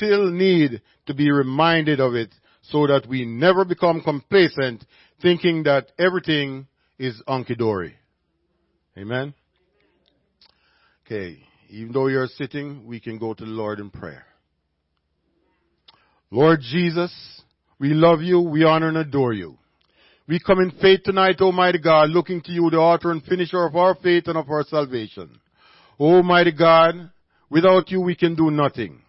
still need to be reminded of it so that we never become complacent thinking that everything is hunky-dory. Amen? Okay, even though you're sitting, we can go to the Lord in prayer. Lord Jesus, we love you, we honor and adore you. We come in faith tonight, Almighty God, looking to you, the author and finisher of our faith and of our salvation. Almighty God, without you we can do nothing.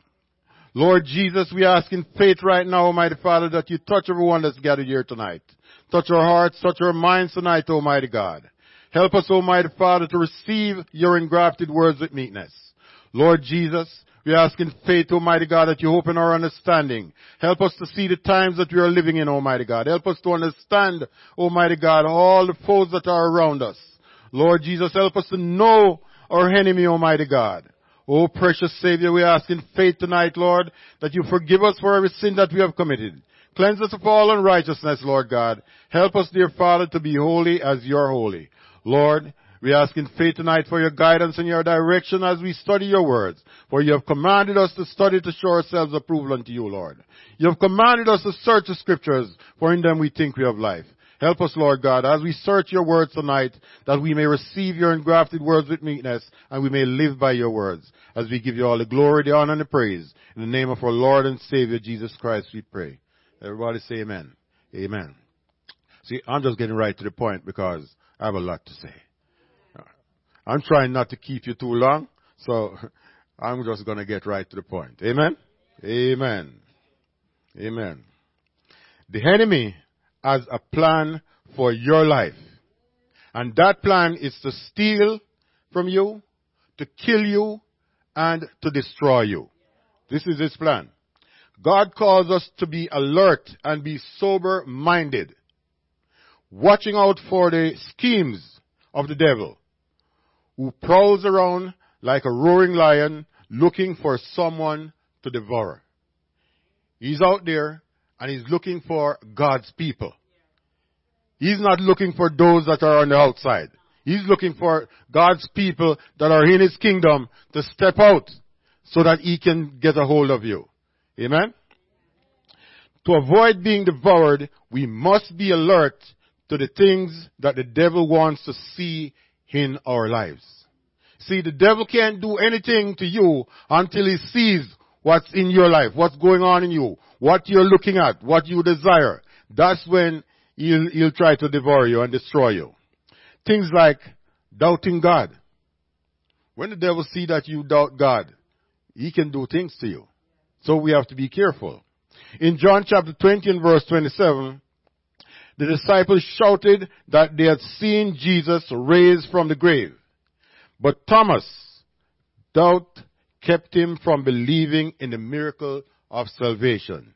Lord Jesus, we ask in faith right now, Almighty Father, that you touch everyone that's gathered here tonight. Touch our hearts, touch our minds tonight, Almighty God. Help us, Almighty Father, to receive your engrafted words with meekness. Lord Jesus, we ask in faith, Almighty God, that you open our understanding. Help us to see the times that we are living in, Almighty God. Help us to understand, Almighty God, all the foes that are around us. Lord Jesus, help us to know our enemy, Almighty God. Oh, precious Savior, we ask in faith tonight, Lord, that you forgive us for every sin that we have committed. Cleanse us of all unrighteousness, Lord God. Help us, dear Father, to be holy as you are holy. Lord, we ask in faith tonight for your guidance and your direction as we study your words. For you have commanded us to study to show ourselves approval unto you, Lord. You have commanded us to search the scriptures, for in them we think we have life. Help us, Lord God, as we search your words tonight, that we may receive your engrafted words with meekness, and we may live by your words, as we give you all the glory, the honor, and the praise. In the name of our Lord and Savior, Jesus Christ, we pray. Everybody say amen. Amen. See, I'm just getting right to the point because I have a lot to say. I'm trying not to keep you too long, so I'm just going to get right to the point. Amen? Amen. Amen. The enemy has a plan for your life. And that plan is to steal from you, to kill you, and to destroy you. This is his plan. God calls us to be alert and be sober minded, watching out for the schemes of the devil, who prowls around like a roaring lion looking for someone to devour. He's out there and he's looking for God's people. He's not looking for those that are on the outside. He's looking for God's people that are in His kingdom to step out so that He can get a hold of you. Amen? To avoid being devoured, we must be alert to the things that the devil wants to see in our lives. See, the devil can't do anything to you until he sees what's in your life, what's going on in you, what you're looking at, what you desire. That's when he'll, he'll try to devour you and destroy you. Things like doubting God. When the devil see that you doubt God, he can do things to you. So we have to be careful. In John chapter 20 and verse 27, the disciples shouted that they had seen Jesus raised from the grave. But Thomas, doubt kept him from believing in the miracle of salvation.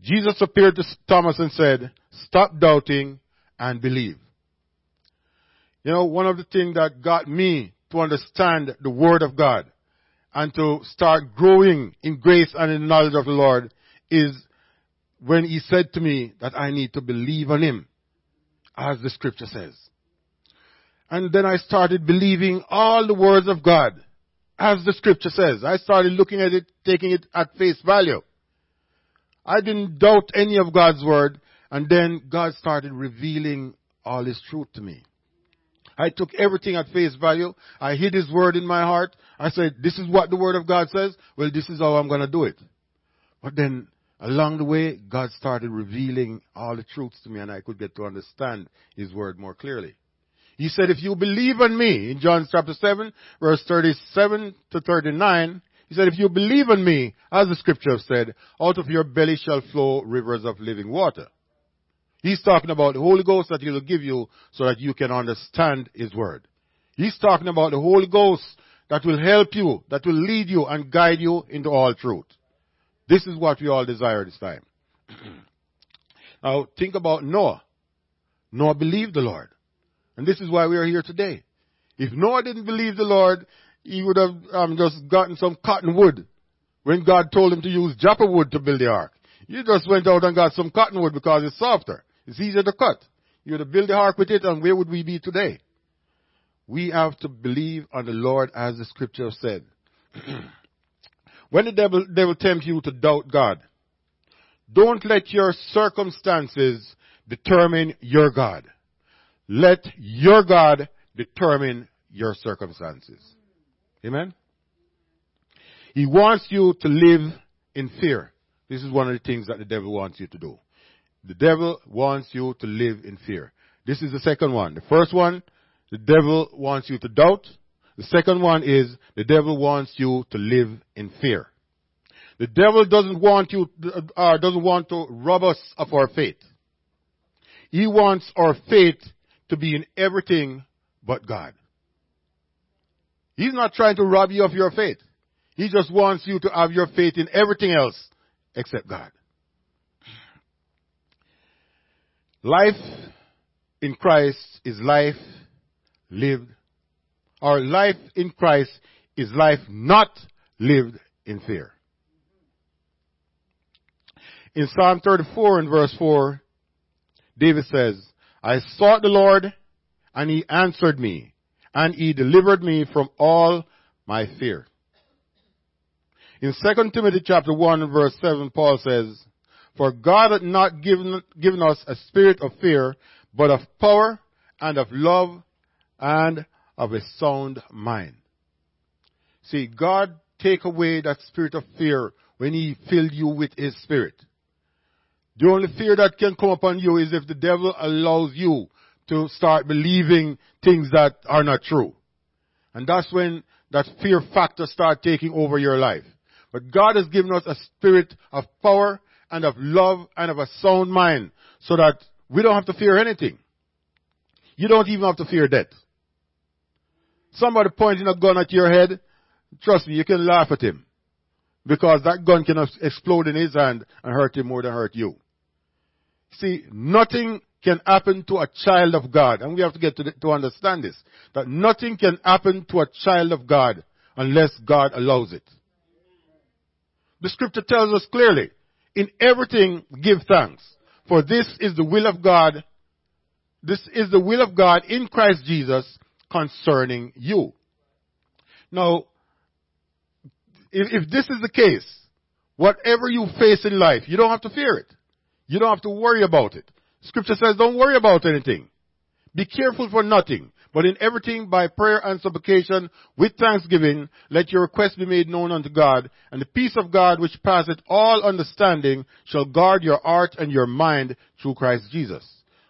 Jesus appeared to Thomas and said, stop doubting and believe. You know, one of the things that got me to understand the Word of God and to start growing in grace and in knowledge of the Lord is when He said to me that I need to believe on Him, as the Scripture says. And then I started believing all the words of God, as the Scripture says. I started looking at it, taking it at face value. I didn't doubt any of God's word, and then God started revealing all His truth to me. I took everything at face value. I hid His word in my heart. I said, this is what the word of God says. Well, this is how I'm going to do it. But then along the way, God started revealing all the truths to me and I could get to understand His word more clearly. He said, if you believe on me, in John chapter 7, verse 37 to 39, he said, if you believe on me, as the scripture said, out of your belly shall flow rivers of living water. He's talking about the Holy Ghost that he'll give you so that you can understand his word. He's talking about the Holy Ghost that will help you, that will lead you and guide you into all truth. This is what we all desire this time. now think about Noah. Noah believed the Lord. And this is why we are here today. If Noah didn't believe the Lord, he would have um, just gotten some cotton wood when God told him to use gopher wood to build the ark. You just went out and got some cotton wood because it's softer. It's easier to cut. You would have built the ark with it and where would we be today? We have to believe on the Lord as the scripture said. when the devil, devil tempts you to doubt God, don't let your circumstances determine your God. Let your God determine your circumstances. Amen? He wants you to live in fear. This is one of the things that the devil wants you to do. The devil wants you to live in fear. This is the second one. The first one, the devil wants you to doubt. The second one is the devil wants you to live in fear. The devil doesn't want you, uh, doesn't want to rob us of our faith. He wants our faith to be in everything but God. He's not trying to rob you of your faith. He just wants you to have your faith in everything else except God. Life in Christ is life lived, or life in Christ is life not lived in fear. In Psalm 34 and verse 4, David says, I sought the Lord and he answered me and he delivered me from all my fear. In 2 Timothy chapter 1 verse 7, Paul says, For God hath not given, given us a spirit of fear, but of power and of love and of a sound mind. See, God take away that spirit of fear when He filled you with His Spirit. The only fear that can come upon you is if the devil allows you to start believing things that are not true. And that's when that fear factor start taking over your life. But God has given us a spirit of power and of love and of a sound mind so that we don't have to fear anything. You don't even have to fear death. Somebody pointing a gun at your head, trust me, you can laugh at him. Because that gun can explode in his hand and hurt him more than hurt you. See, nothing can happen to a child of God. And we have to get to, the, to understand this. That nothing can happen to a child of God unless God allows it. The scripture tells us clearly, in everything give thanks. For this is the will of God. This is the will of God in Christ Jesus concerning you. Now, if, if this is the case, whatever you face in life, you don't have to fear it. You don't have to worry about it. Scripture says don't worry about anything. Be careful for nothing, but in everything by prayer and supplication with thanksgiving, let your requests be made known unto God, and the peace of God which passeth all understanding shall guard your heart and your mind through Christ Jesus.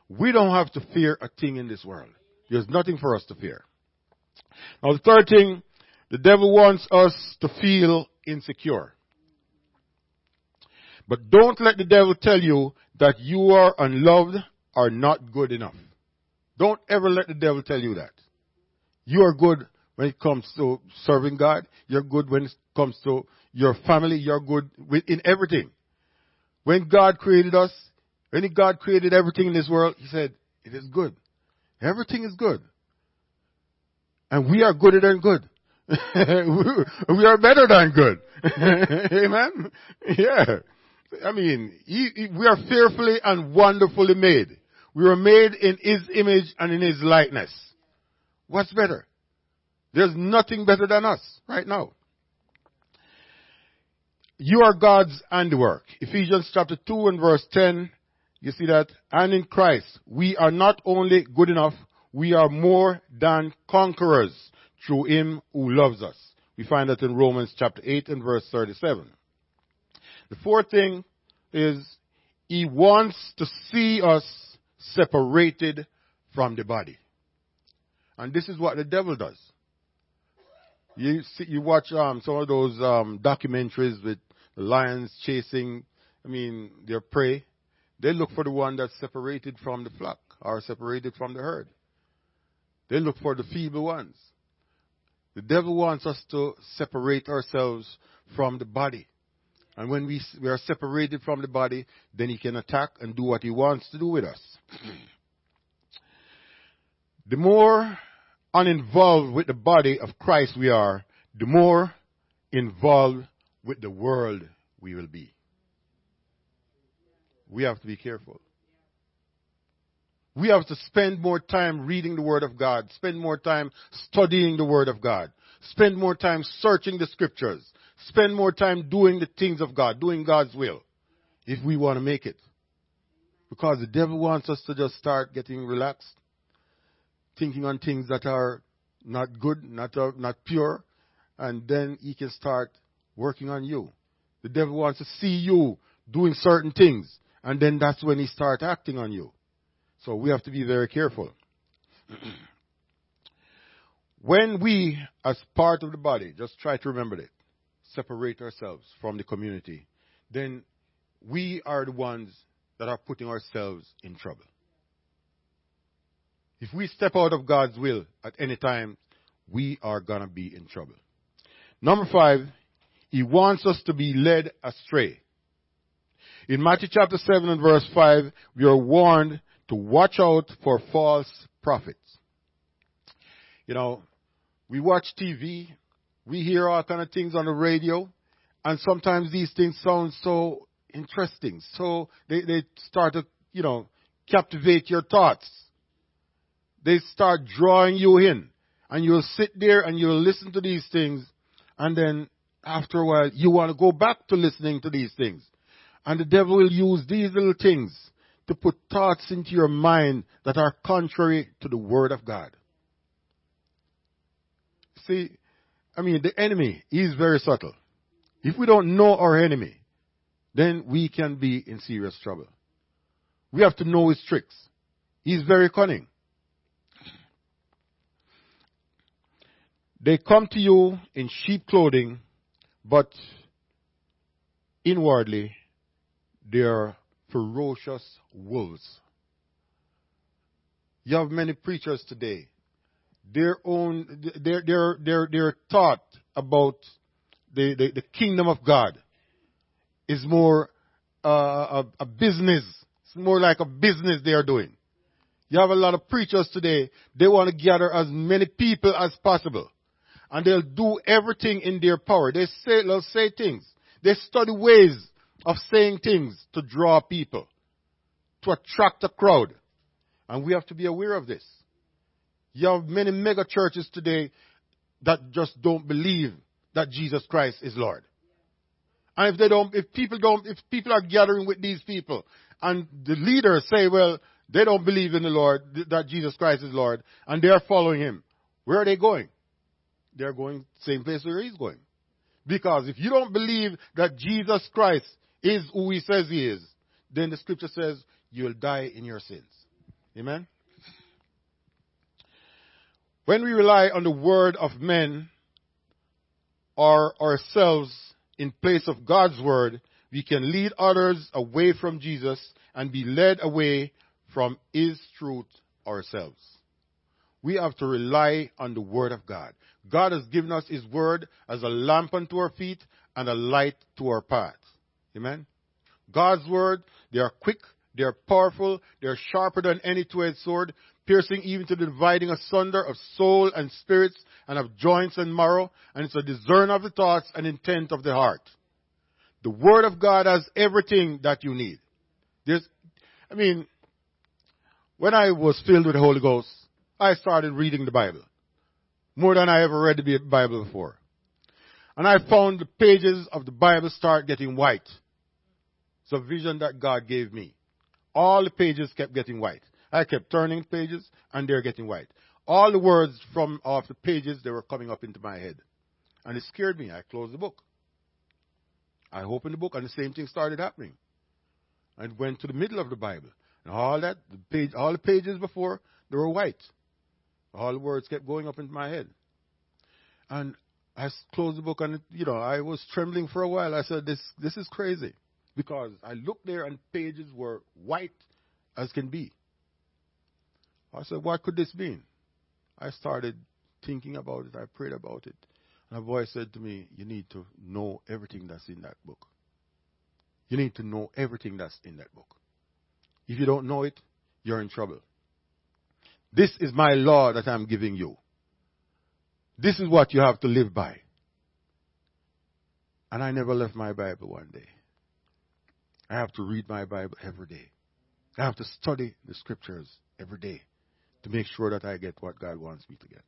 We don't have to fear a thing in this world. There's nothing for us to fear. Now the third thing, the devil wants us to feel insecure. But don't let the devil tell you that you are unloved or not good enough. Don't ever let the devil tell you that. You are good when it comes to serving God. You're good when it comes to your family. You're good in everything. When God created us, when God created everything in this world, He said, it is good. Everything is good. And we are gooder than good. we are better than good. Amen? Yeah. I mean, he, he, we are fearfully and wonderfully made. We were made in His image and in His likeness. What's better? There's nothing better than us right now. You are God's handiwork. Ephesians chapter 2 and verse 10 you see that? And in Christ, we are not only good enough, we are more than conquerors through Him who loves us. We find that in Romans chapter 8 and verse 37. The fourth thing is, He wants to see us separated from the body. And this is what the devil does. You see, you watch um, some of those um, documentaries with lions chasing, I mean, their prey. They look for the one that's separated from the flock or separated from the herd. They look for the feeble ones. The devil wants us to separate ourselves from the body. And when we, we are separated from the body, then he can attack and do what he wants to do with us. the more uninvolved with the body of Christ we are, the more involved with the world we will be we have to be careful. We have to spend more time reading the Word of God, spend more time studying the Word of God, spend more time searching the Scriptures, spend more time doing the things of God, doing God's will, if we want to make it. Because the devil wants us to just start getting relaxed, thinking on things that are not good, not, uh, not pure, and then he can start working on you. The devil wants to see you doing certain things, and then that's when he starts acting on you. So we have to be very careful. when we, as part of the body, just try to remember it, separate ourselves from the community, then we are the ones that are putting ourselves in trouble. If we step out of God's will at any time, we are going to be in trouble. Number five, He wants us to be led astray. In Matthew chapter 7 and verse 5, we are warned to watch out for false prophets. You know, we watch TV, we hear all kind of things on the radio, and sometimes these things sound so interesting. So they, they start to, you know, captivate your thoughts. They start drawing you in. And you'll sit there and you'll listen to these things. And then after a while, you want to go back to listening to these things. And the devil will use these little things to put thoughts into your mind that are contrary to the Word of God. See, I mean, the enemy is very subtle. If we don't know our enemy, then we can be in serious trouble. We have to know his tricks. He's very cunning. They come to you in sheep clothing, but inwardly they are ferocious wolves. You have many preachers today. Their own, their, their, their, their thought about the, the, the kingdom of God is more uh, a, a business. It's more like a business they are doing. You have a lot of preachers today. They want to gather as many people as possible. And they'll do everything in their power. They say, they'll say things. They study ways of saying things to draw people, to attract a crowd. And we have to be aware of this. You have many mega churches today that just don't believe that Jesus Christ is Lord. And if they don't, if people don't, if people are gathering with these people and the leaders say, well, they don't believe in the Lord, that Jesus Christ is Lord, and they are following Him, where are they going? They're going same place where He's going. Because if you don't believe that Jesus Christ is who he says he is, then the scripture says you'll die in your sins. Amen? When we rely on the word of men or ourselves in place of God's word, we can lead others away from Jesus and be led away from his truth ourselves. We have to rely on the word of God. God has given us his word as a lamp unto our feet and a light to our path. Amen. God's word, they are quick, they are powerful, they are sharper than any two-edged sword, piercing even to the dividing asunder of soul and spirits and of joints and marrow, and it's a discern of the thoughts and intent of the heart. The word of God has everything that you need. There's, I mean, when I was filled with the Holy Ghost, I started reading the Bible. More than I ever read the Bible before. And I found the pages of the Bible start getting white. It's a vision that God gave me. All the pages kept getting white. I kept turning pages and they're getting white. All the words from off the pages, they were coming up into my head. And it scared me. I closed the book. I opened the book and the same thing started happening. I went to the middle of the Bible. And all that, the page, all the pages before, they were white. All the words kept going up into my head. And I closed the book and, you know, I was trembling for a while. I said, this, this is crazy because I looked there and pages were white as can be. I said, what could this mean? I started thinking about it. I prayed about it. And a voice said to me, you need to know everything that's in that book. You need to know everything that's in that book. If you don't know it, you're in trouble. This is my law that I'm giving you. This is what you have to live by. And I never left my Bible one day. I have to read my Bible every day. I have to study the scriptures every day to make sure that I get what God wants me to get.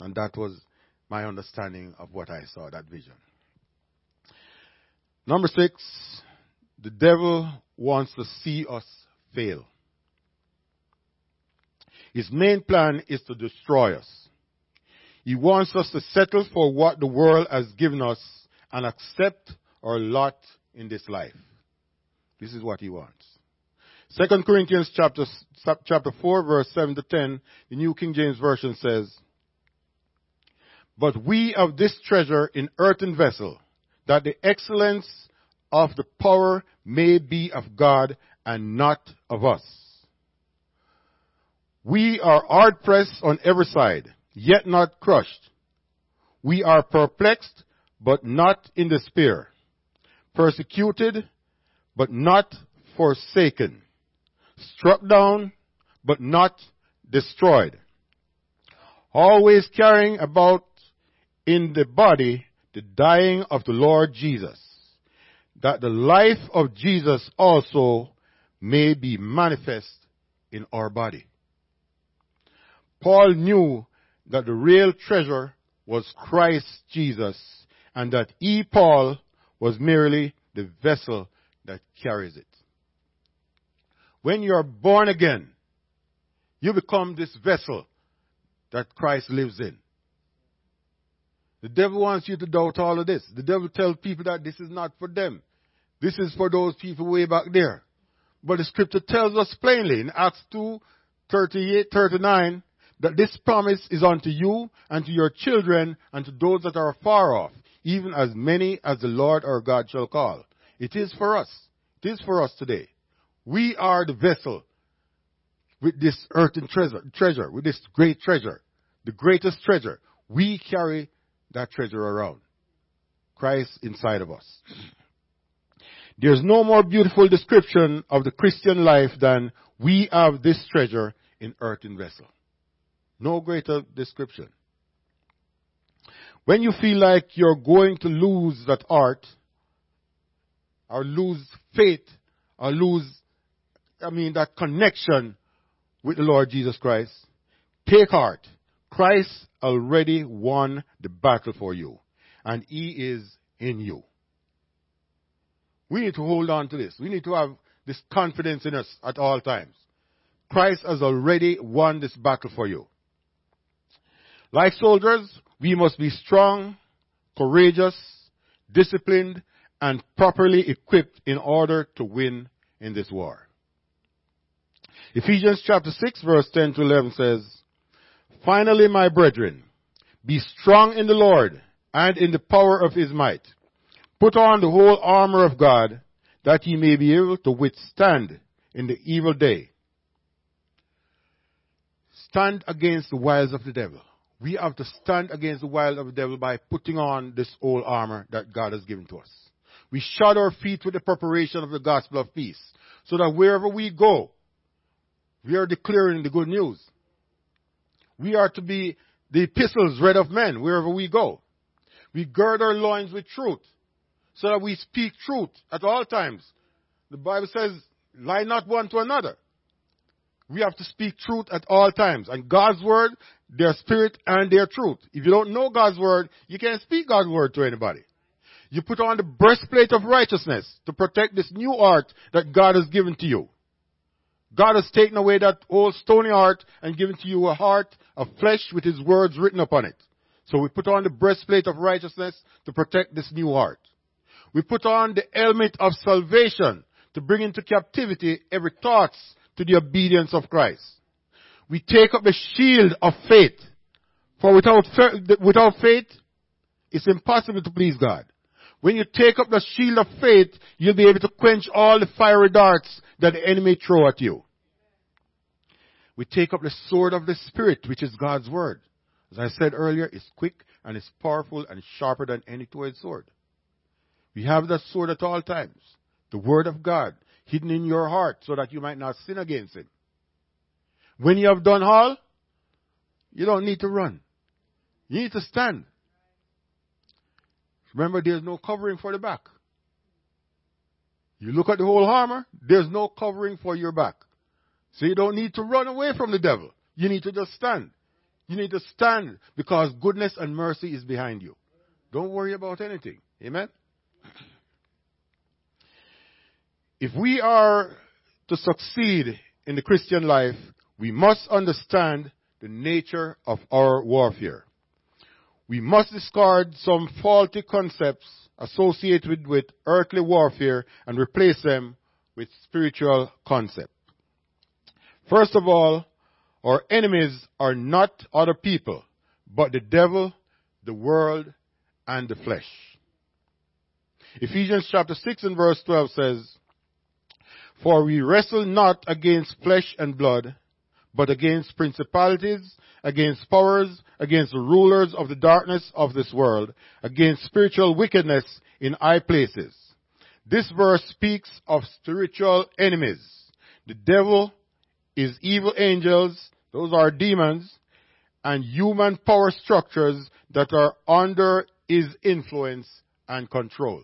And that was my understanding of what I saw, that vision. Number six, the devil wants to see us fail. His main plan is to destroy us. He wants us to settle for what the world has given us and accept our lot in this life. This is what he wants. Second Corinthians chapter, chapter 4 verse 7 to 10, the New King James Version says, But we have this treasure in earthen vessel, that the excellence of the power may be of God and not of us. We are hard pressed on every side, yet not crushed. We are perplexed, but not in despair. Persecuted, but not forsaken. Struck down, but not destroyed. Always carrying about in the body the dying of the Lord Jesus, that the life of Jesus also may be manifest in our body. Paul knew that the real treasure was Christ Jesus and that he, Paul, was merely the vessel that carries it. When you are born again, you become this vessel that Christ lives in. The devil wants you to doubt all of this. The devil tells people that this is not for them. This is for those people way back there. But the scripture tells us plainly in Acts 2, 38, 39, that this promise is unto you and to your children and to those that are far off, even as many as the Lord our God shall call. It is for us. It is for us today. We are the vessel with this earthen treasure, treasure, with this great treasure, the greatest treasure. We carry that treasure around. Christ inside of us. There's no more beautiful description of the Christian life than we have this treasure in earthen vessel. No greater description. When you feel like you're going to lose that art, or lose faith, or lose, I mean, that connection with the Lord Jesus Christ, take heart. Christ already won the battle for you, and He is in you. We need to hold on to this. We need to have this confidence in us at all times. Christ has already won this battle for you. Like soldiers, we must be strong, courageous, disciplined, and properly equipped in order to win in this war. Ephesians chapter 6 verse 10 to 11 says, Finally, my brethren, be strong in the Lord and in the power of his might. Put on the whole armor of God that ye may be able to withstand in the evil day. Stand against the wiles of the devil. We have to stand against the wiles of the devil by putting on this whole armor that God has given to us. We shod our feet with the preparation of the gospel of peace so that wherever we go, we are declaring the good news. We are to be the epistles read of men wherever we go. We gird our loins with truth so that we speak truth at all times. The Bible says, lie not one to another. We have to speak truth at all times. And God's word, their spirit and their truth. If you don't know God's word, you can't speak God's word to anybody. You put on the breastplate of righteousness to protect this new heart that God has given to you. God has taken away that old stony heart and given to you a heart of flesh with his words written upon it. So we put on the breastplate of righteousness to protect this new heart. We put on the helmet of salvation to bring into captivity every thought to the obedience of Christ. We take up the shield of faith. For without, without faith, it's impossible to please God. When you take up the shield of faith, you'll be able to quench all the fiery darts that the enemy throw at you. We take up the sword of the Spirit, which is God's word. As I said earlier, it's quick and it's powerful and sharper than any two-edged sword. We have that sword at all times. The word of God hidden in your heart so that you might not sin against him. When you have done all, you don't need to run. You need to stand. Remember, there's no covering for the back. You look at the whole armor, there's no covering for your back. So you don't need to run away from the devil. You need to just stand. You need to stand because goodness and mercy is behind you. Don't worry about anything. Amen? If we are to succeed in the Christian life, we must understand the nature of our warfare. We must discard some faulty concepts associated with earthly warfare and replace them with spiritual concepts. First of all, our enemies are not other people, but the devil, the world, and the flesh. Ephesians chapter 6 and verse 12 says, For we wrestle not against flesh and blood, but against principalities, against powers, against the rulers of the darkness of this world, against spiritual wickedness in high places. This verse speaks of spiritual enemies. The devil is evil angels, those are demons, and human power structures that are under his influence and control.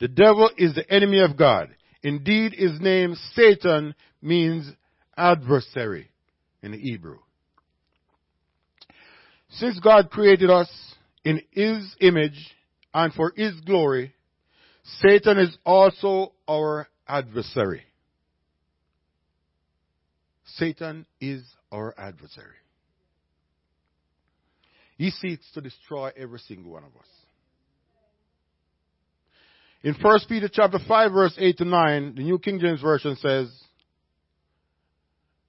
The devil is the enemy of God. Indeed, his name, Satan, means adversary in Hebrew. Since God created us in his image and for his glory, Satan is also our adversary. Satan is our adversary. He seeks to destroy every single one of us. In 1 Peter chapter 5 verse 8 to 9, the New King James Version says,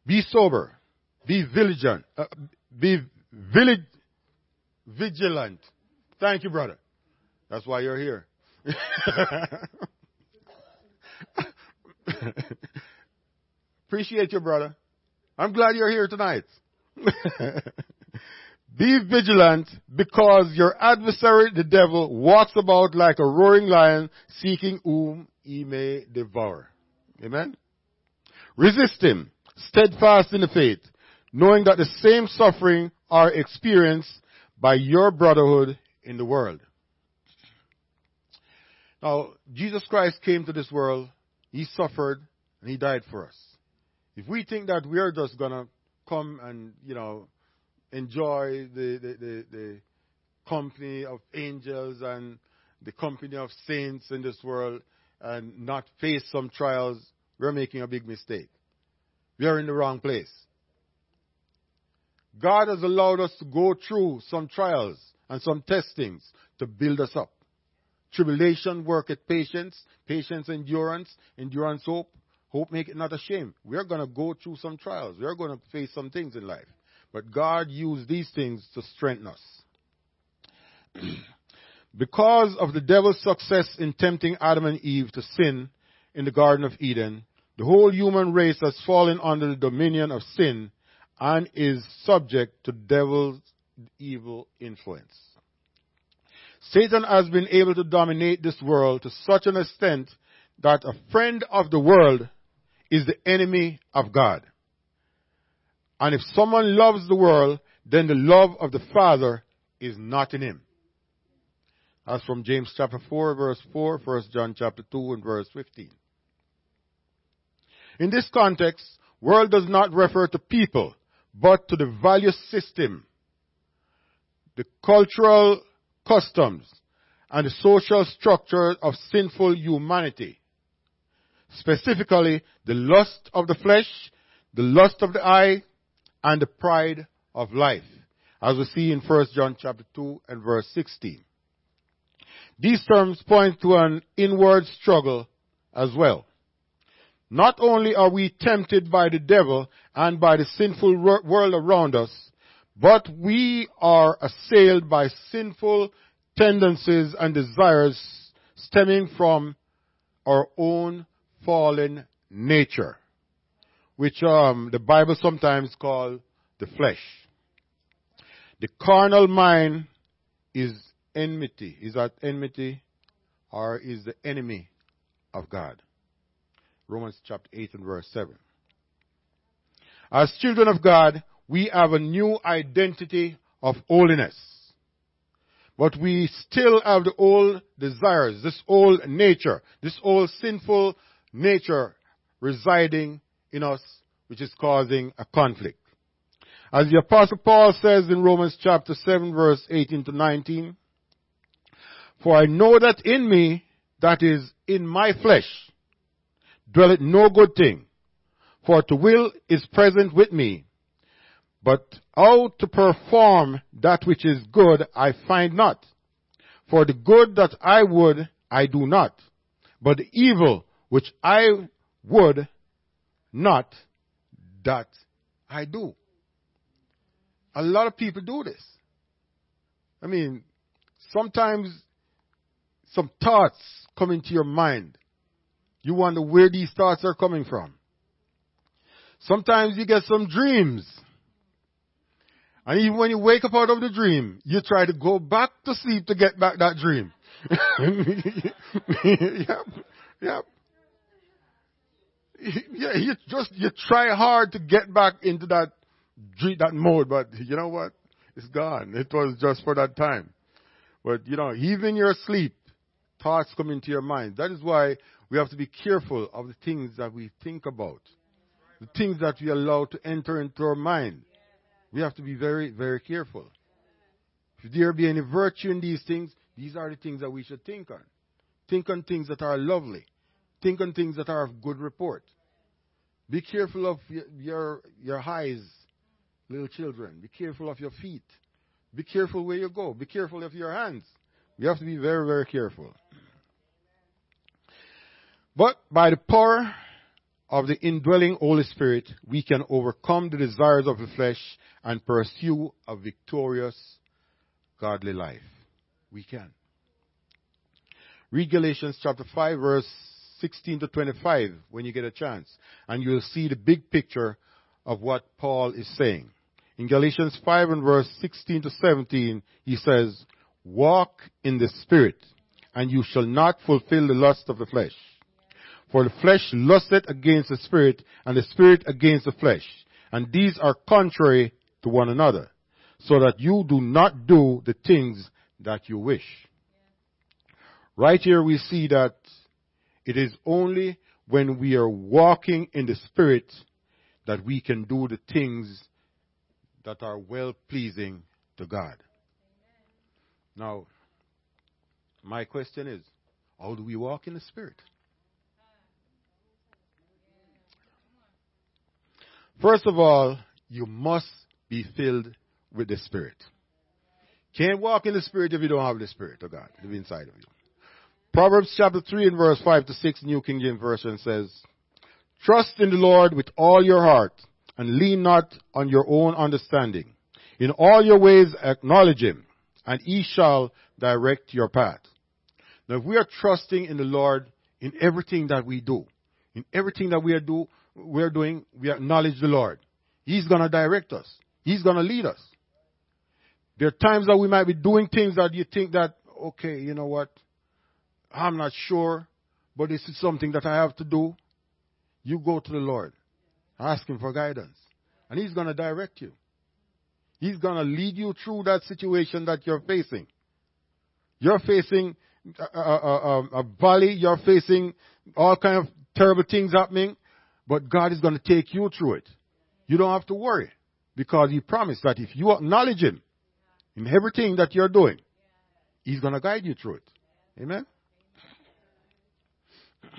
Be sober, be vigilant, uh, be vigilant. Thank you, brother. That's why you're here. Appreciate you, brother. I'm glad you're here tonight. Be vigilant because your adversary, the devil, walks about like a roaring lion seeking whom he may devour. Amen? Resist him, steadfast in the faith, knowing that the same suffering are experienced by your brotherhood in the world. Now, Jesus Christ came to this world, He suffered, and He died for us. If we think that we are just gonna come and, you know, enjoy the, the, the, the company of angels and the company of saints in this world and not face some trials, we're making a big mistake. We are in the wrong place. God has allowed us to go through some trials and some testings to build us up. Tribulation worketh patience, patience endurance, endurance hope, Hope make it not a shame. We are going to go through some trials. We are going to face some things in life. But God used these things to strengthen us. because of the devil's success in tempting Adam and Eve to sin in the Garden of Eden, the whole human race has fallen under the dominion of sin and is subject to devil's evil influence. Satan has been able to dominate this world to such an extent that a friend of the world is the enemy of God. And if someone loves the world, then the love of the Father is not in him. That's from James chapter 4 verse 4, 1 John chapter 2 and verse 15. In this context, world does not refer to people, but to the value system, the cultural customs, and the social structure of sinful humanity specifically the lust of the flesh, the lust of the eye, and the pride of life, as we see in 1 John chapter 2 and verse 16. These terms point to an inward struggle as well. Not only are we tempted by the devil and by the sinful world around us, but we are assailed by sinful tendencies and desires stemming from our own fallen nature, which um, the Bible sometimes calls the flesh. The carnal mind is enmity. Is that enmity or is the enemy of God? Romans chapter 8 and verse 7. As children of God, we have a new identity of holiness. But we still have the old desires, this old nature, this old sinful nature residing in us, which is causing a conflict. As the apostle Paul says in Romans chapter 7 verse 18 to 19, For I know that in me, that is in my flesh dwelleth no good thing. For to will is present with me, but how to perform that which is good I find not. For the good that I would, I do not. But the evil which I would not, that I do. A lot of people do this. I mean, sometimes some thoughts come into your mind. You wonder where these thoughts are coming from. Sometimes you get some dreams. And even when you wake up out of the dream, you try to go back to sleep to get back that dream. yep, yep. Yeah, you just, you try hard to get back into that that mode, but you know what? It's gone. It was just for that time. But you know, even your sleep, thoughts come into your mind. That is why we have to be careful of the things that we think about. The things that we allow to enter into our mind. We have to be very, very careful. If there be any virtue in these things, these are the things that we should think on. Think on things that are lovely. Think on things that are of good report. Be careful of your, your, eyes, little children. Be careful of your feet. Be careful where you go. Be careful of your hands. We have to be very, very careful. But by the power of the indwelling Holy Spirit, we can overcome the desires of the flesh and pursue a victorious, godly life. We can. Read Galatians chapter 5 verse 16 to 25 when you get a chance, and you'll see the big picture of what Paul is saying. In Galatians 5 and verse 16 to 17, he says, Walk in the Spirit, and you shall not fulfill the lust of the flesh. For the flesh lusteth against the Spirit, and the Spirit against the flesh. And these are contrary to one another, so that you do not do the things that you wish. Right here we see that it is only when we are walking in the Spirit that we can do the things that are well pleasing to God. Now, my question is, how do we walk in the Spirit? First of all, you must be filled with the Spirit. Can't walk in the Spirit if you don't have the Spirit of God live inside of you. Proverbs chapter 3 and verse 5 to 6, New King James Version says, Trust in the Lord with all your heart and lean not on your own understanding. In all your ways acknowledge Him and He shall direct your path. Now if we are trusting in the Lord in everything that we do, in everything that we are do, we're doing, we acknowledge the Lord. He's gonna direct us. He's gonna lead us. There are times that we might be doing things that you think that, okay, you know what? I'm not sure, but this is something that I have to do. You go to the Lord. Ask Him for guidance. And He's gonna direct you. He's gonna lead you through that situation that you're facing. You're facing a, a, a, a valley, you're facing all kind of terrible things happening. But God is going to take you through it. You don't have to worry because He promised that if you acknowledge Him in everything that you're doing, He's going to guide you through it. Amen?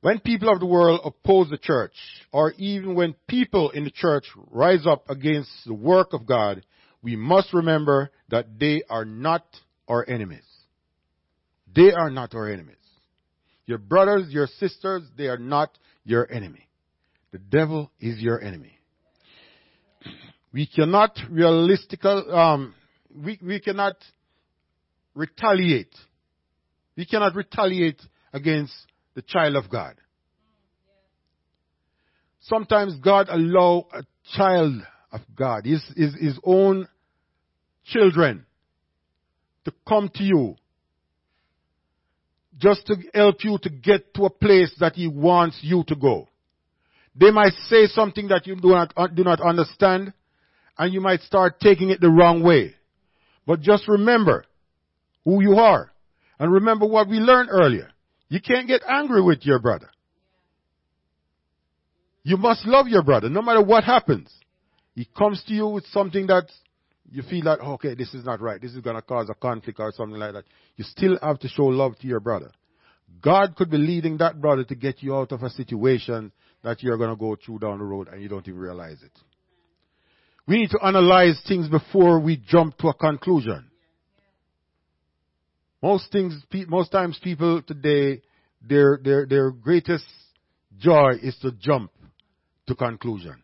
When people of the world oppose the church, or even when people in the church rise up against the work of God, we must remember that they are not our enemies. They are not our enemies. Your brothers, your sisters, they are not your enemy. The devil is your enemy. We cannot realistical, um, we, we cannot retaliate. We cannot retaliate against the child of God. Sometimes God allow a child of God, his, his, his own children, to come to you just to help you to get to a place that He wants you to go. They might say something that you do not, do not understand, and you might start taking it the wrong way. But just remember who you are. And remember what we learned earlier. You can't get angry with your brother. You must love your brother, no matter what happens. He comes to you with something that you feel like, okay, this is not right. This is going to cause a conflict or something like that. You still have to show love to your brother. God could be leading that brother to get you out of a situation that you're going to go through down the road and you don't even realize it. We need to analyze things before we jump to a conclusion. Most things, most times people today, their, their, their greatest joy is to jump to conclusion.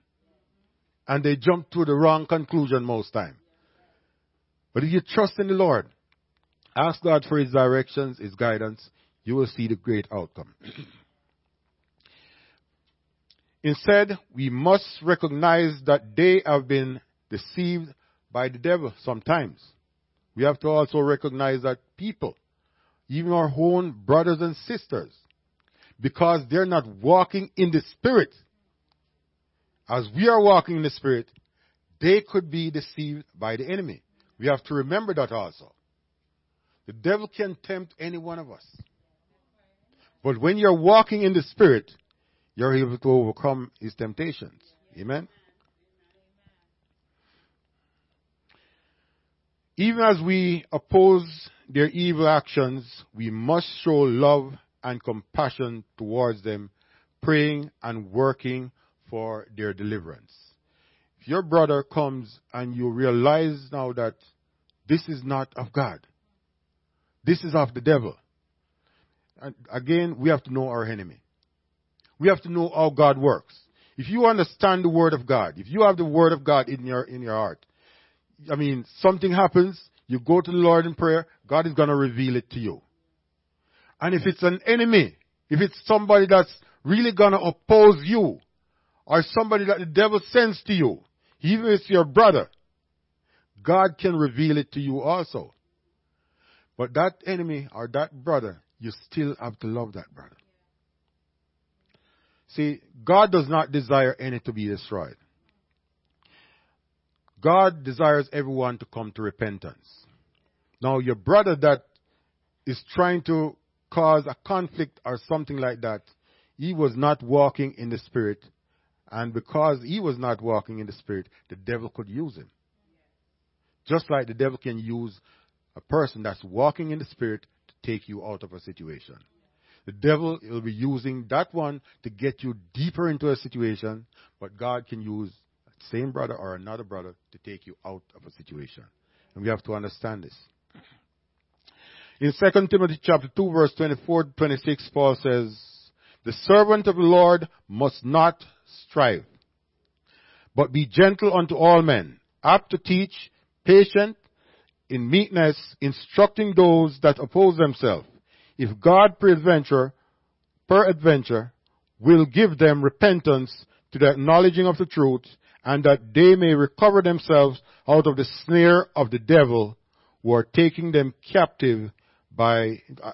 And they jump to the wrong conclusion most time. But if you trust in the Lord, ask God for His directions, His guidance, you will see the great outcome. Instead, we must recognize that they have been deceived by the devil sometimes. We have to also recognize that people, even our own brothers and sisters, because they're not walking in the Spirit, as we are walking in the Spirit, they could be deceived by the enemy. We have to remember that also. The devil can tempt any one of us. But when you're walking in the Spirit, you're able to overcome his temptations. Amen? Even as we oppose their evil actions, we must show love and compassion towards them, praying and working for their deliverance. If your brother comes and you realize now that this is not of God, this is of the devil. And again, we have to know our enemy. We have to know how God works. If you understand the Word of God, if you have the Word of God in your, in your heart, I mean, something happens, you go to the Lord in prayer, God is going to reveal it to you. And if it's an enemy, if it's somebody that's really going to oppose you, or somebody that the devil sends to you, even if it's your brother, God can reveal it to you also. But that enemy or that brother, you still have to love that brother. See, God does not desire any to be destroyed. God desires everyone to come to repentance. Now, your brother that is trying to cause a conflict or something like that, he was not walking in the Spirit. And because he was not walking in the Spirit, the devil could use him. Just like the devil can use a person that's walking in the Spirit to take you out of a situation. The devil will be using that one to get you deeper into a situation, but God can use same brother or another brother to take you out of a situation. And we have to understand this. In 2 Timothy chapter 2 verse 24 26, Paul says, The servant of the Lord must not strive, but be gentle unto all men, apt to teach, patient, in meekness, instructing those that oppose themselves. If God peradventure, peradventure, will give them repentance to the acknowledging of the truth, and that they may recover themselves out of the snare of the devil, who are taking them captive by uh,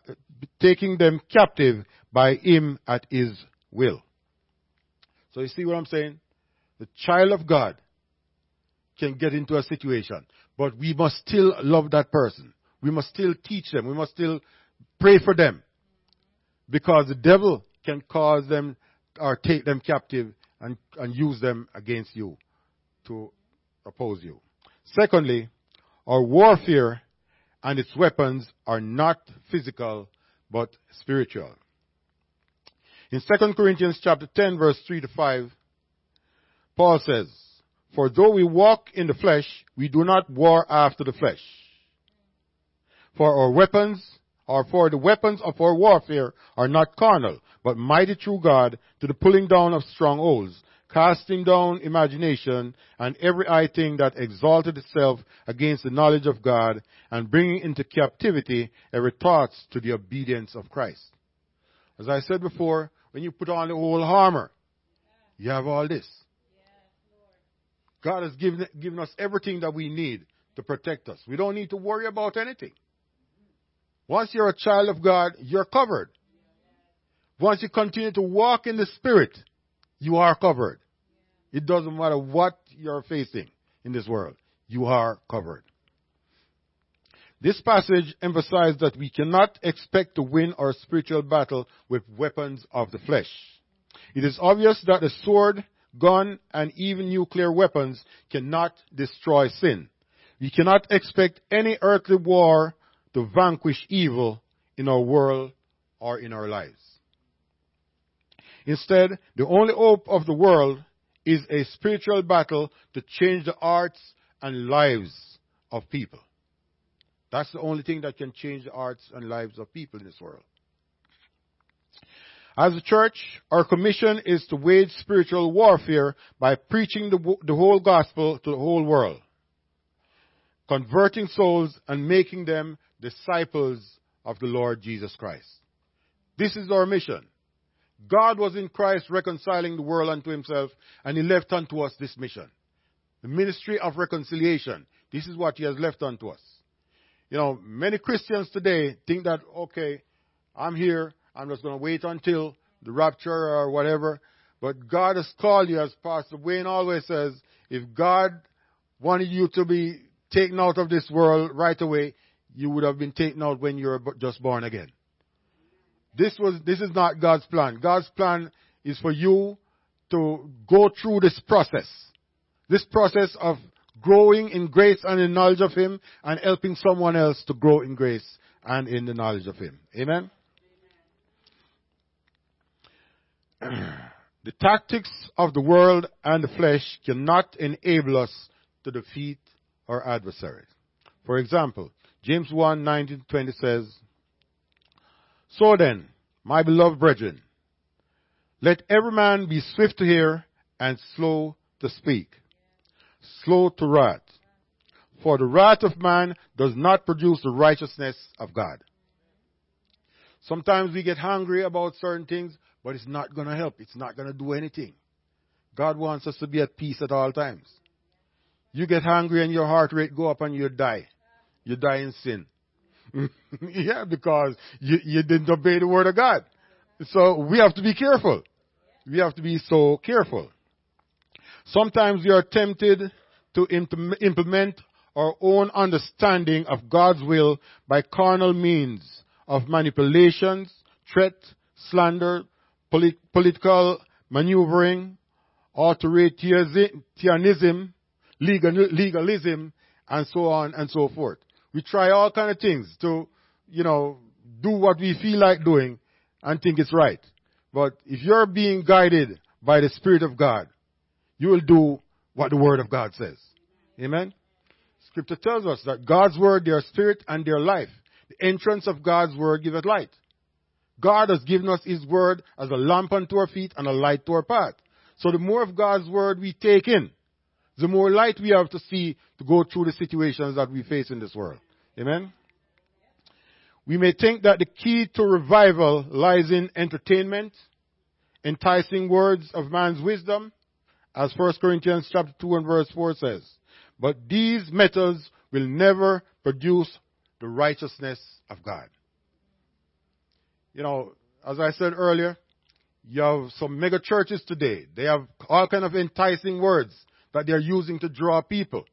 taking them captive by him at his will. So you see what I'm saying? The child of God can get into a situation, but we must still love that person. We must still teach them. We must still pray for them. Because the devil can cause them or take them captive and, and use them against you to oppose you. Secondly, our warfare and its weapons are not physical but spiritual. In 2 Corinthians chapter 10 verse 3 to 5, Paul says, For though we walk in the flesh, we do not war after the flesh. For our weapons, or for the weapons of our warfare are not carnal, but mighty through God to the pulling down of strongholds, casting down imagination and every high thing that exalted itself against the knowledge of God, and bringing into captivity every thought to the obedience of Christ. As I said before, when you put on the whole armor, you have all this. God has given, given us everything that we need to protect us. We don't need to worry about anything. Once you're a child of God, you're covered. Once you continue to walk in the Spirit, you are covered. It doesn't matter what you're facing in this world. You are covered. This passage emphasizes that we cannot expect to win our spiritual battle with weapons of the flesh. It is obvious that the sword, gun, and even nuclear weapons cannot destroy sin. We cannot expect any earthly war to vanquish evil in our world or in our lives. Instead, the only hope of the world is a spiritual battle to change the hearts and lives of people. That's the only thing that can change the hearts and lives of people in this world. As a church, our commission is to wage spiritual warfare by preaching the, the whole gospel to the whole world, converting souls and making them disciples of the Lord Jesus Christ. This is our mission. God was in Christ reconciling the world unto himself, and he left unto us this mission. The ministry of reconciliation. This is what he has left unto us. You know, many Christians today think that, okay, I'm here, I'm just going to wait until the rapture or whatever. But God has called you, as Pastor Wayne always says, if God wanted you to be taken out of this world right away, you would have been taken out when you were just born again. This was, this is not God's plan. God's plan is for you to go through this process. This process of growing in grace and in knowledge of Him and helping someone else to grow in grace and in the knowledge of Him. Amen? the tactics of the world and the flesh cannot enable us to defeat our adversaries. For example, James 1 19 20 says, So then, my beloved brethren, let every man be swift to hear and slow to speak, slow to wrath. For the wrath of man does not produce the righteousness of God. Sometimes we get hungry about certain things, but it's not going to help. It's not going to do anything. God wants us to be at peace at all times. You get hungry and your heart rate go up and you die. You die in sin. yeah, because you, you didn't obey the word of God. So we have to be careful. We have to be so careful. Sometimes we are tempted to implement our own understanding of God's will by carnal means of manipulations, threat, slander, polit- political maneuvering, authoritarianism, legal, legalism, and so on and so forth. We try all kind of things to, you know, do what we feel like doing and think it's right. But if you're being guided by the Spirit of God, you will do what the Word of God says. Amen? Scripture tells us that God's Word, their spirit and their life. The entrance of God's Word giveth light. God has given us His Word as a lamp unto our feet and a light to our path. So the more of God's Word we take in, the more light we have to see to go through the situations that we face in this world. Amen? We may think that the key to revival lies in entertainment, enticing words of man's wisdom, as 1 Corinthians chapter 2 and verse 4 says. But these methods will never produce the righteousness of God. You know, as I said earlier, you have some mega churches today. They have all kind of enticing words that they're using to draw people.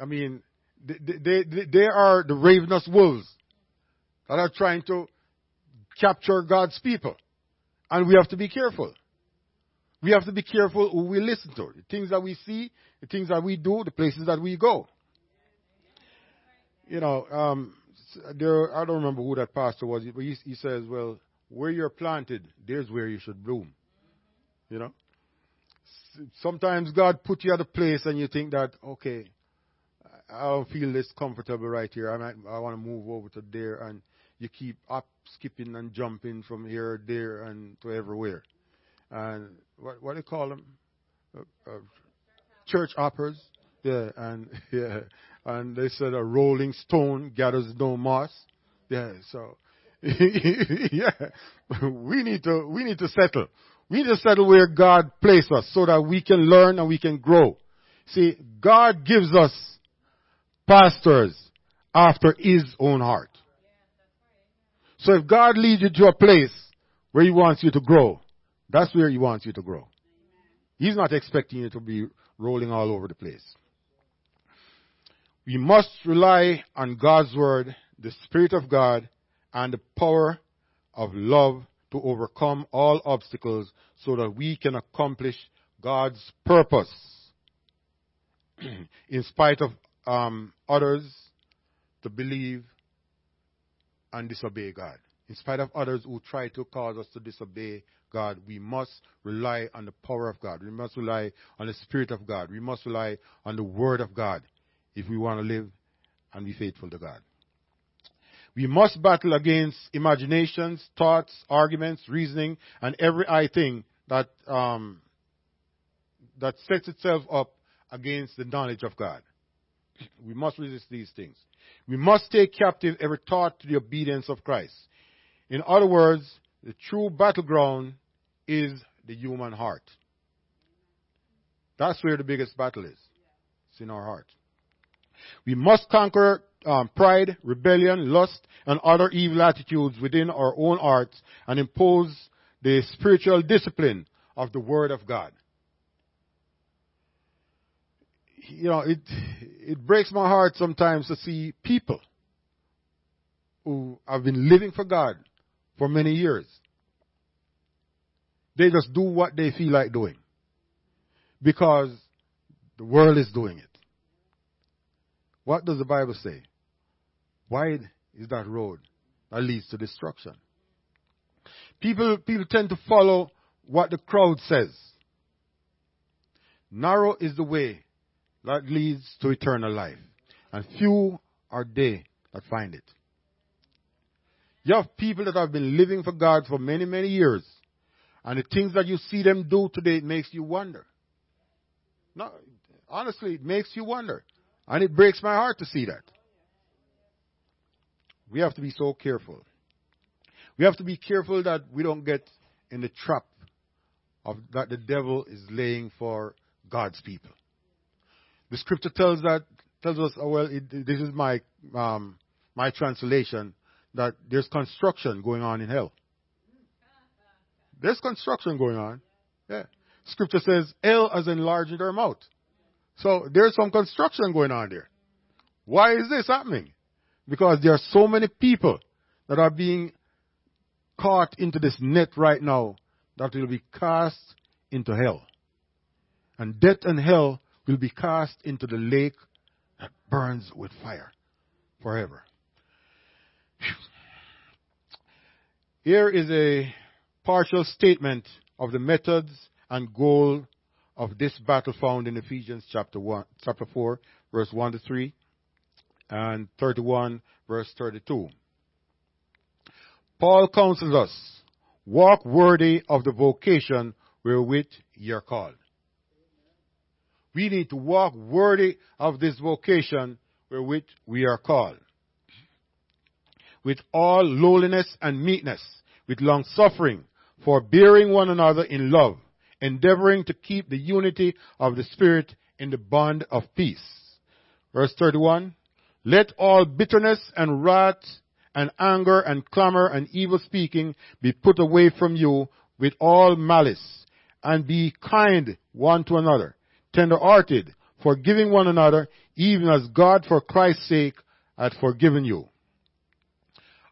I mean, they, they, they, are the ravenous wolves that are trying to capture God's people. And we have to be careful. We have to be careful who we listen to. The things that we see, the things that we do, the places that we go. You know, um, there, I don't remember who that pastor was, but he, he says, well, where you're planted, there's where you should bloom. You know? Sometimes God put you at a place and you think that, okay, I don't feel this comfortable right here. I might, I want to move over to there, and you keep up, skipping and jumping from here, there, and to everywhere. And what what do you call them? Uh, uh, church hoppers. Yeah, and yeah, and they said a rolling stone gathers no moss. Yeah, so yeah, we need to we need to settle. We need to settle where God placed us so that we can learn and we can grow. See, God gives us pastors after His own heart. So if God leads you to a place where He wants you to grow, that's where He wants you to grow. He's not expecting you to be rolling all over the place. We must rely on God's Word, the Spirit of God, and the power of love to overcome all obstacles so that we can accomplish God's purpose in spite of um, others to believe and disobey God. in spite of others who try to cause us to disobey God, we must rely on the power of God. We must rely on the Spirit of God. We must rely on the Word of God if we want to live and be faithful to God. We must battle against imaginations, thoughts, arguments, reasoning, and every I thing that um, that sets itself up against the knowledge of God. We must resist these things. We must take captive every thought to the obedience of Christ. In other words, the true battleground is the human heart. That's where the biggest battle is. It's in our heart. We must conquer um, pride, rebellion, lust, and other evil attitudes within our own hearts and impose the spiritual discipline of the Word of God. You know, it, it breaks my heart sometimes to see people who have been living for God for many years. They just do what they feel like doing because the world is doing it. What does the Bible say? Wide is that road that leads to destruction. People, people tend to follow what the crowd says. Narrow is the way that leads to eternal life, and few are they that find it. You have people that have been living for God for many, many years, and the things that you see them do today makes you wonder. No, honestly, it makes you wonder. And it breaks my heart to see that. We have to be so careful. We have to be careful that we don't get in the trap of that the devil is laying for God's people. The scripture tells that tells us, oh, well, it, this is my um, my translation that there's construction going on in hell. There's construction going on. Yeah. Scripture says hell has enlarged their mouth. So there's some construction going on there. Why is this happening? Because there are so many people that are being caught into this net right now that will be cast into hell. And death and hell will be cast into the lake that burns with fire forever. Here is a partial statement of the methods and goal of this battle found in Ephesians chapter 1, chapter 4, verse 1 to 3, and 31, verse 32. Paul counsels us, walk worthy of the vocation wherewith ye are called. We need to walk worthy of this vocation wherewith we are called. With all lowliness and meekness, with long suffering, forbearing one another in love, endeavoring to keep the unity of the Spirit in the bond of peace. Verse 31, let all bitterness and wrath and anger and clamor and evil speaking be put away from you with all malice, and be kind one to another, tender-hearted, forgiving one another, even as God for Christ's sake hath forgiven you.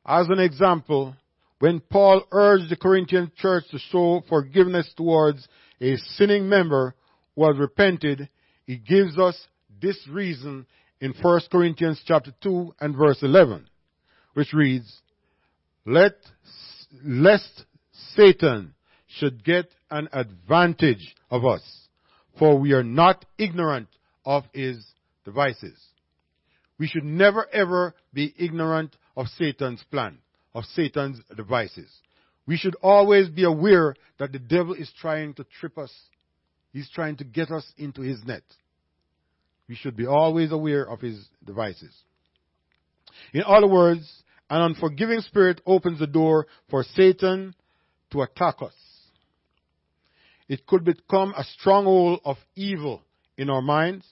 As an example, when Paul urged the Corinthian church to show forgiveness towards a sinning member had repented, he gives us this reason in 1 Corinthians chapter 2 and verse 11 which reads, Let, lest Satan should get an advantage of us, for we are not ignorant of his devices. We should never ever be ignorant of Satan's plan, of Satan's devices. We should always be aware that the devil is trying to trip us. He's trying to get us into his net. We should be always aware of his devices. In other words, an unforgiving spirit opens the door for Satan to attack us. It could become a stronghold of evil in our minds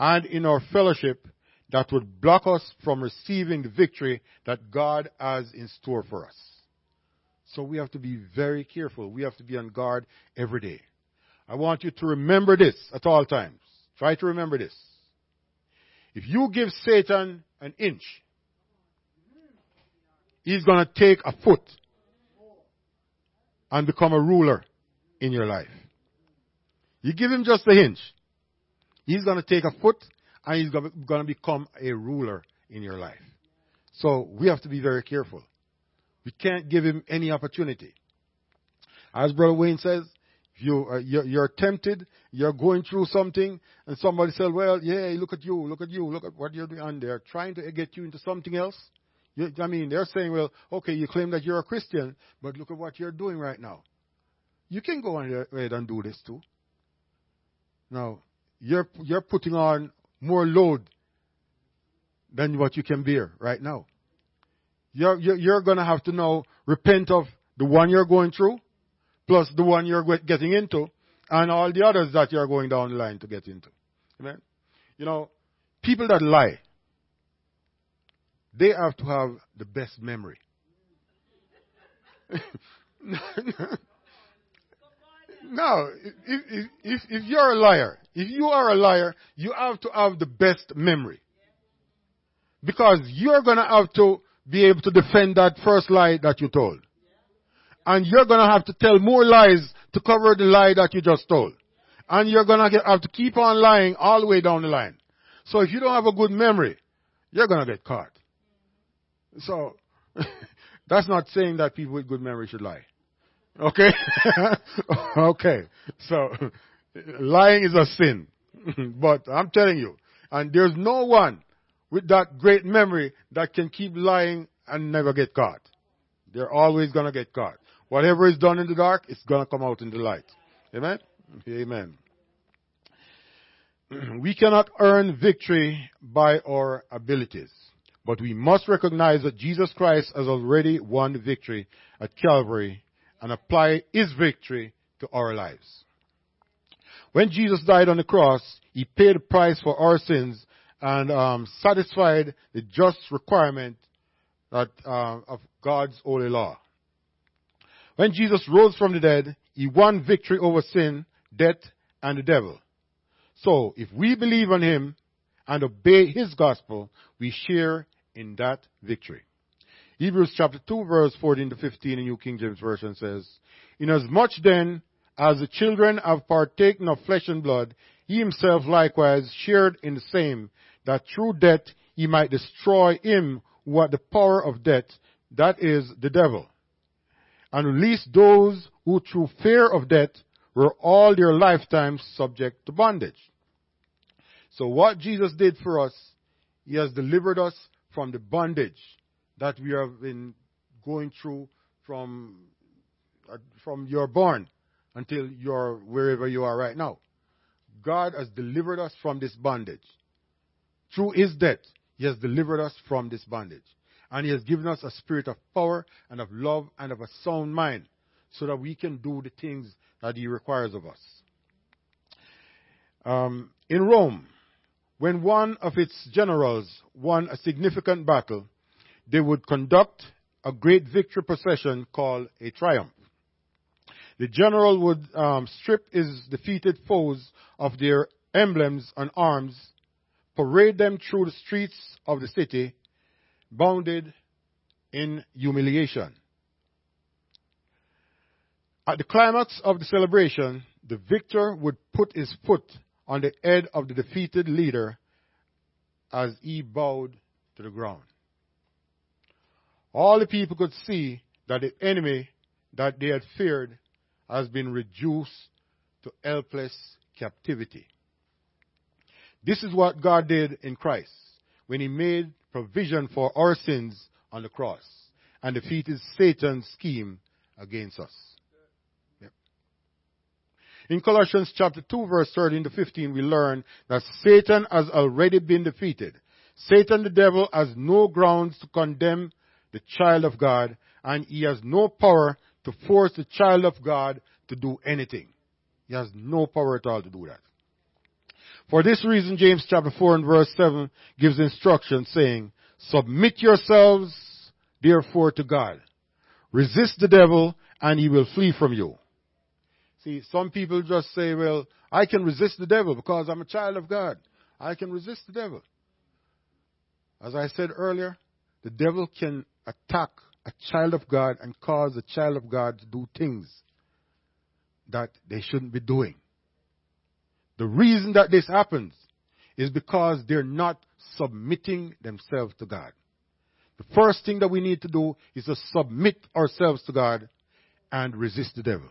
and in our fellowship that would block us from receiving the victory that God has in store for us. So we have to be very careful. We have to be on guard every day. I want you to remember this at all times. Try to remember this. If you give Satan an inch, he's going to take a foot and become a ruler in your life. You give him just a hinge, he's going to take a foot and he's going to become a ruler in your life. So we have to be very careful. We can't give him any opportunity. As Brother Wayne says, you, uh, you're, you're, tempted, you're going through something, and somebody says, well, yeah, look at you, look at you, look at what you're doing, they're trying to get you into something else. You, I mean, they're saying, well, okay, you claim that you're a Christian, but look at what you're doing right now. You can go ahead and do this too. Now, you're, you're putting on more load than what you can bear right now. You're, you're, you're going to have to now repent of the one you're going through, plus the one you're getting into, and all the others that you're going down the line to get into. Amen? You know, people that lie, they have to have the best memory. no, if, if, if you're a liar, if you are a liar, you have to have the best memory. Because you're gonna have to be able to defend that first lie that you told. And you're gonna have to tell more lies to cover the lie that you just told. And you're gonna have to keep on lying all the way down the line. So if you don't have a good memory, you're gonna get caught. So, that's not saying that people with good memory should lie. Okay? okay. So, lying is a sin. but I'm telling you, and there's no one with that great memory that can keep lying and never get caught. They're always gonna get caught. Whatever is done in the dark, it's gonna come out in the light. Amen? Amen. We cannot earn victory by our abilities. But we must recognize that Jesus Christ has already won victory at Calvary and apply his victory to our lives. When Jesus died on the cross, he paid the price for our sins and um, satisfied the just requirement that, uh, of God's holy law. When Jesus rose from the dead, he won victory over sin, death, and the devil. So, if we believe on him and obey his gospel, we share in that victory. Hebrews chapter 2 verse 14 to 15 in New King James Version says, Inasmuch then as the children have partaken of flesh and blood, he himself likewise shared in the same, that through death he might destroy him who had the power of death, that is, the devil, and release those who through fear of death were all their lifetimes subject to bondage. So what Jesus did for us, he has delivered us from the bondage that we have been going through from, uh, from your born until you're wherever you are right now. God has delivered us from this bondage. Through his death, he has delivered us from this bondage. And he has given us a spirit of power and of love and of a sound mind so that we can do the things that he requires of us. Um, in Rome, when one of its generals won a significant battle, they would conduct a great victory procession called a triumph. The general would um, strip his defeated foes of their emblems and arms, parade them through the streets of the city, bounded in humiliation. At the climax of the celebration, the victor would put his foot on the head of the defeated leader as he bowed to the ground. All the people could see that the enemy that they had feared has been reduced to helpless captivity. This is what God did in Christ when he made provision for our sins on the cross and defeated Satan's scheme against us. In Colossians chapter 2 verse 13 to 15 we learn that Satan has already been defeated. Satan the devil has no grounds to condemn the child of God and he has no power to force the child of God to do anything. He has no power at all to do that. For this reason, James chapter 4 and verse 7 gives instruction saying, Submit yourselves therefore to God. Resist the devil and he will flee from you. See, some people just say, well, I can resist the devil because I'm a child of God. I can resist the devil. As I said earlier, the devil can attack a child of God and cause a child of God to do things that they shouldn't be doing. The reason that this happens is because they're not submitting themselves to God. The first thing that we need to do is to submit ourselves to God and resist the devil.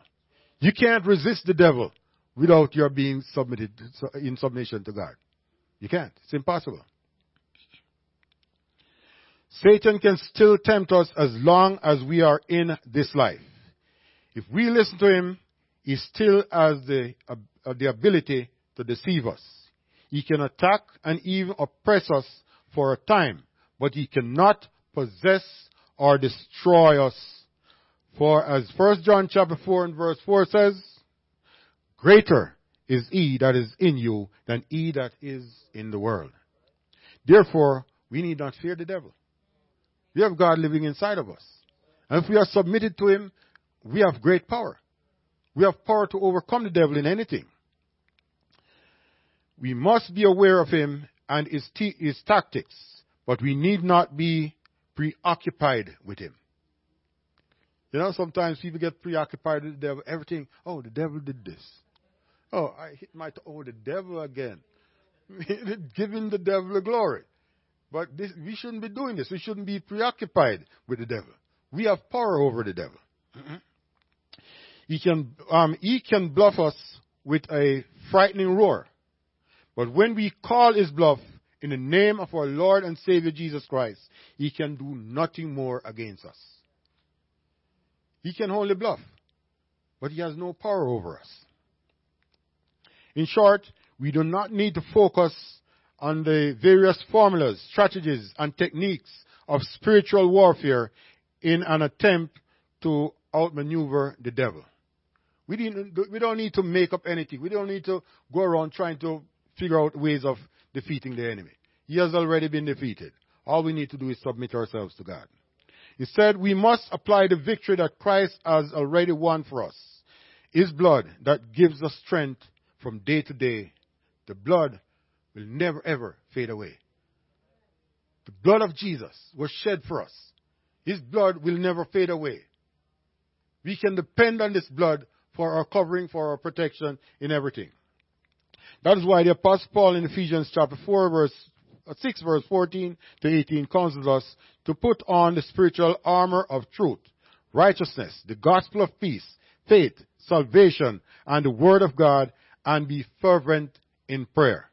You can't resist the devil without your being submitted in submission to God. You can't. It's impossible. Satan can still tempt us as long as we are in this life. If we listen to him, he still has the, uh, the ability to deceive us. He can attack and even oppress us for a time, but he cannot possess or destroy us. For as 1 John chapter 4 and verse 4 says, Greater is he that is in you than he that is in the world. Therefore, we need not fear the devil. We have God living inside of us. And if we are submitted to him, we have great power. We have power to overcome the devil in anything. We must be aware of him and his, t- his tactics, but we need not be preoccupied with him. You know, sometimes people get preoccupied with the devil. Everything, oh, the devil did this. Oh, I hit my, t- oh, the devil again. Giving the devil the glory. But this, we shouldn't be doing this. We shouldn't be preoccupied with the devil. We have power over the devil. He can, um, he can bluff us with a frightening roar. But when we call his bluff in the name of our Lord and Savior Jesus Christ, he can do nothing more against us. He can only bluff, but he has no power over us. In short, we do not need to focus on the various formulas, strategies, and techniques of spiritual warfare in an attempt to outmaneuver the devil. We, we don't need to make up anything. We don't need to go around trying to figure out ways of defeating the enemy. He has already been defeated. All we need to do is submit ourselves to God. He said we must apply the victory that Christ has already won for us. His blood that gives us strength from day to day. The blood will never ever fade away. The blood of Jesus was shed for us. His blood will never fade away. We can depend on this blood for our covering, for our protection in everything. That is why the Apostle Paul in Ephesians chapter 4 verse uh, 6 verse 14 to 18 counsels us to put on the spiritual armor of truth, righteousness, the gospel of peace, faith, salvation, and the word of God, and be fervent in prayer.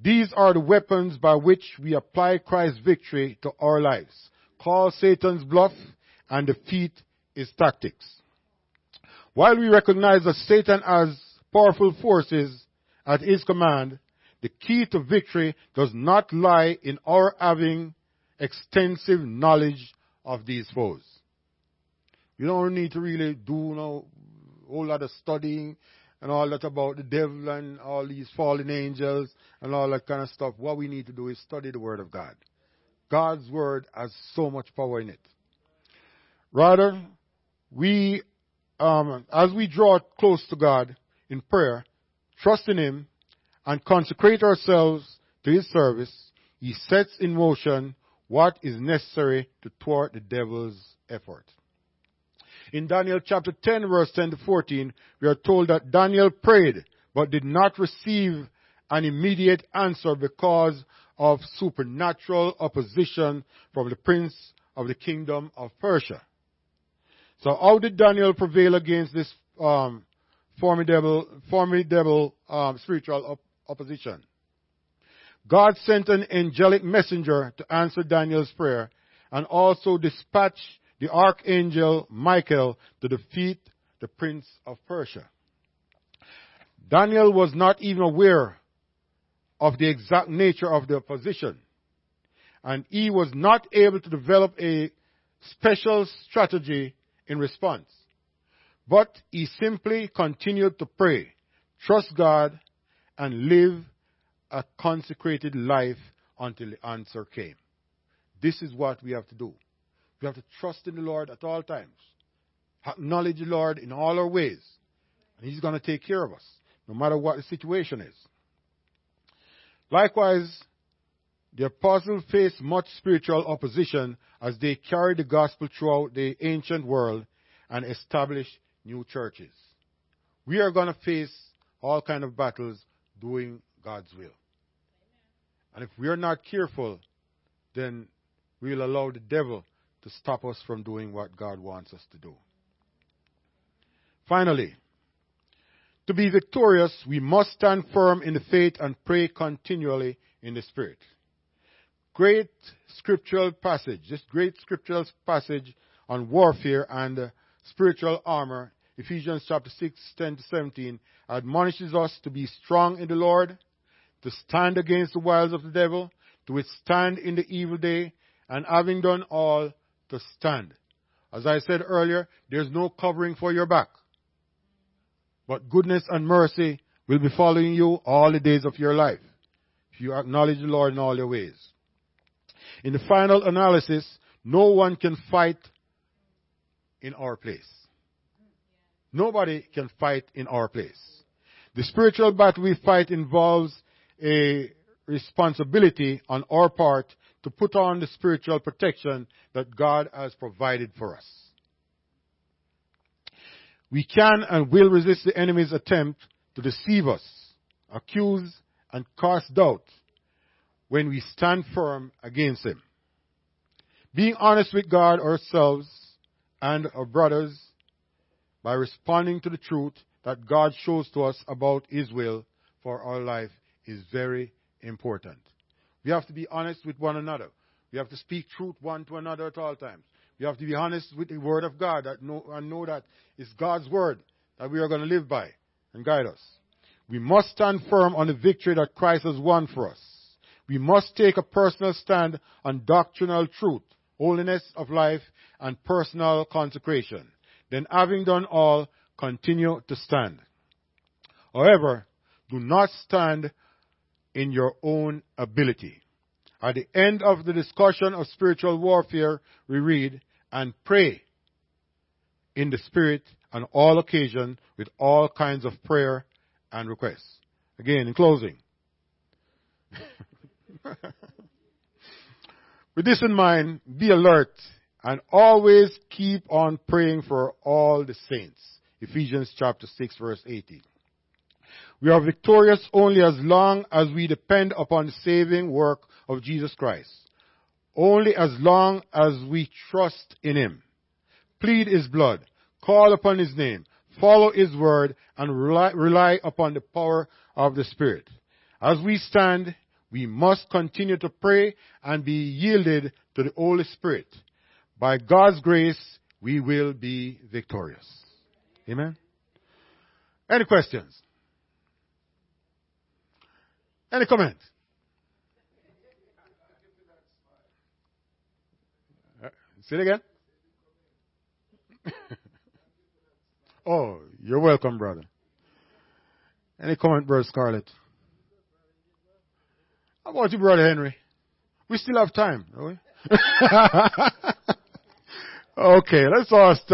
These are the weapons by which we apply Christ's victory to our lives, call Satan's bluff, and defeat his tactics. While we recognize that Satan has powerful forces at his command, the key to victory does not lie in our having extensive knowledge of these foes. You don't need to really do you know, a whole lot of studying and all that about the devil and all these fallen angels and all that kind of stuff. What we need to do is study the Word of God. God's Word has so much power in it. Rather, we, um, as we draw close to God in prayer, trust in Him, and consecrate ourselves to His service, He sets in motion what is necessary to thwart the devil's effort. In Daniel chapter 10 verse 10 to 14, we are told that Daniel prayed but did not receive an immediate answer because of supernatural opposition from the prince of the kingdom of Persia. So how did Daniel prevail against this um, formidable, formidable um, spiritual op- opposition? God sent an angelic messenger to answer Daniel's prayer and also dispatch the archangel Michael to defeat the prince of Persia. Daniel was not even aware of the exact nature of the opposition, and he was not able to develop a special strategy in response. But he simply continued to pray, trust God, and live a consecrated life until the answer came. This is what we have to do. We have to trust in the Lord at all times. Acknowledge the Lord in all our ways. And He's going to take care of us, no matter what the situation is. Likewise, the apostles faced much spiritual opposition as they carried the gospel throughout the ancient world and established new churches. We are going to face all kind of battles doing God's will. And if we are not careful, then we'll allow the devil to stop us from doing what God wants us to do. Finally, to be victorious, we must stand firm in the faith and pray continually in the Spirit. Great scriptural passage, this great scriptural passage on warfare and spiritual armor, Ephesians chapter 6, 10 to 17, admonishes us to be strong in the Lord, to stand against the wiles of the devil, to withstand in the evil day, and having done all, to stand. As I said earlier, there's no covering for your back. But goodness and mercy will be following you all the days of your life if you acknowledge the Lord in all your ways. In the final analysis, no one can fight in our place. Nobody can fight in our place. The spiritual battle we fight involves a responsibility on our part to put on the spiritual protection that God has provided for us. We can and will resist the enemy's attempt to deceive us, accuse, and cast doubt when we stand firm against him. Being honest with God ourselves and our brothers by responding to the truth that God shows to us about His will for our life is very important. We have to be honest with one another. We have to speak truth one to another at all times. We have to be honest with the Word of God that know, and know that it's God's Word that we are going to live by and guide us. We must stand firm on the victory that Christ has won for us. We must take a personal stand on doctrinal truth, holiness of life, and personal consecration. Then, having done all, continue to stand. However, do not stand in your own ability. At the end of the discussion of spiritual warfare, we read, and pray in the Spirit on all occasions with all kinds of prayer and requests. Again, in closing. with this in mind, be alert and always keep on praying for all the saints. Ephesians chapter 6 verse 18. We are victorious only as long as we depend upon the saving work of Jesus Christ. Only as long as we trust in Him. Plead His blood. Call upon His name. Follow His word and rely, rely upon the power of the Spirit. As we stand, we must continue to pray and be yielded to the Holy Spirit. By God's grace, we will be victorious. Amen. Any questions? Any comment? Uh, Say it again. oh, you're welcome, brother. Any comment, brother Scarlett? How about you, brother Henry? We still have time, don't we? okay, let's all stand.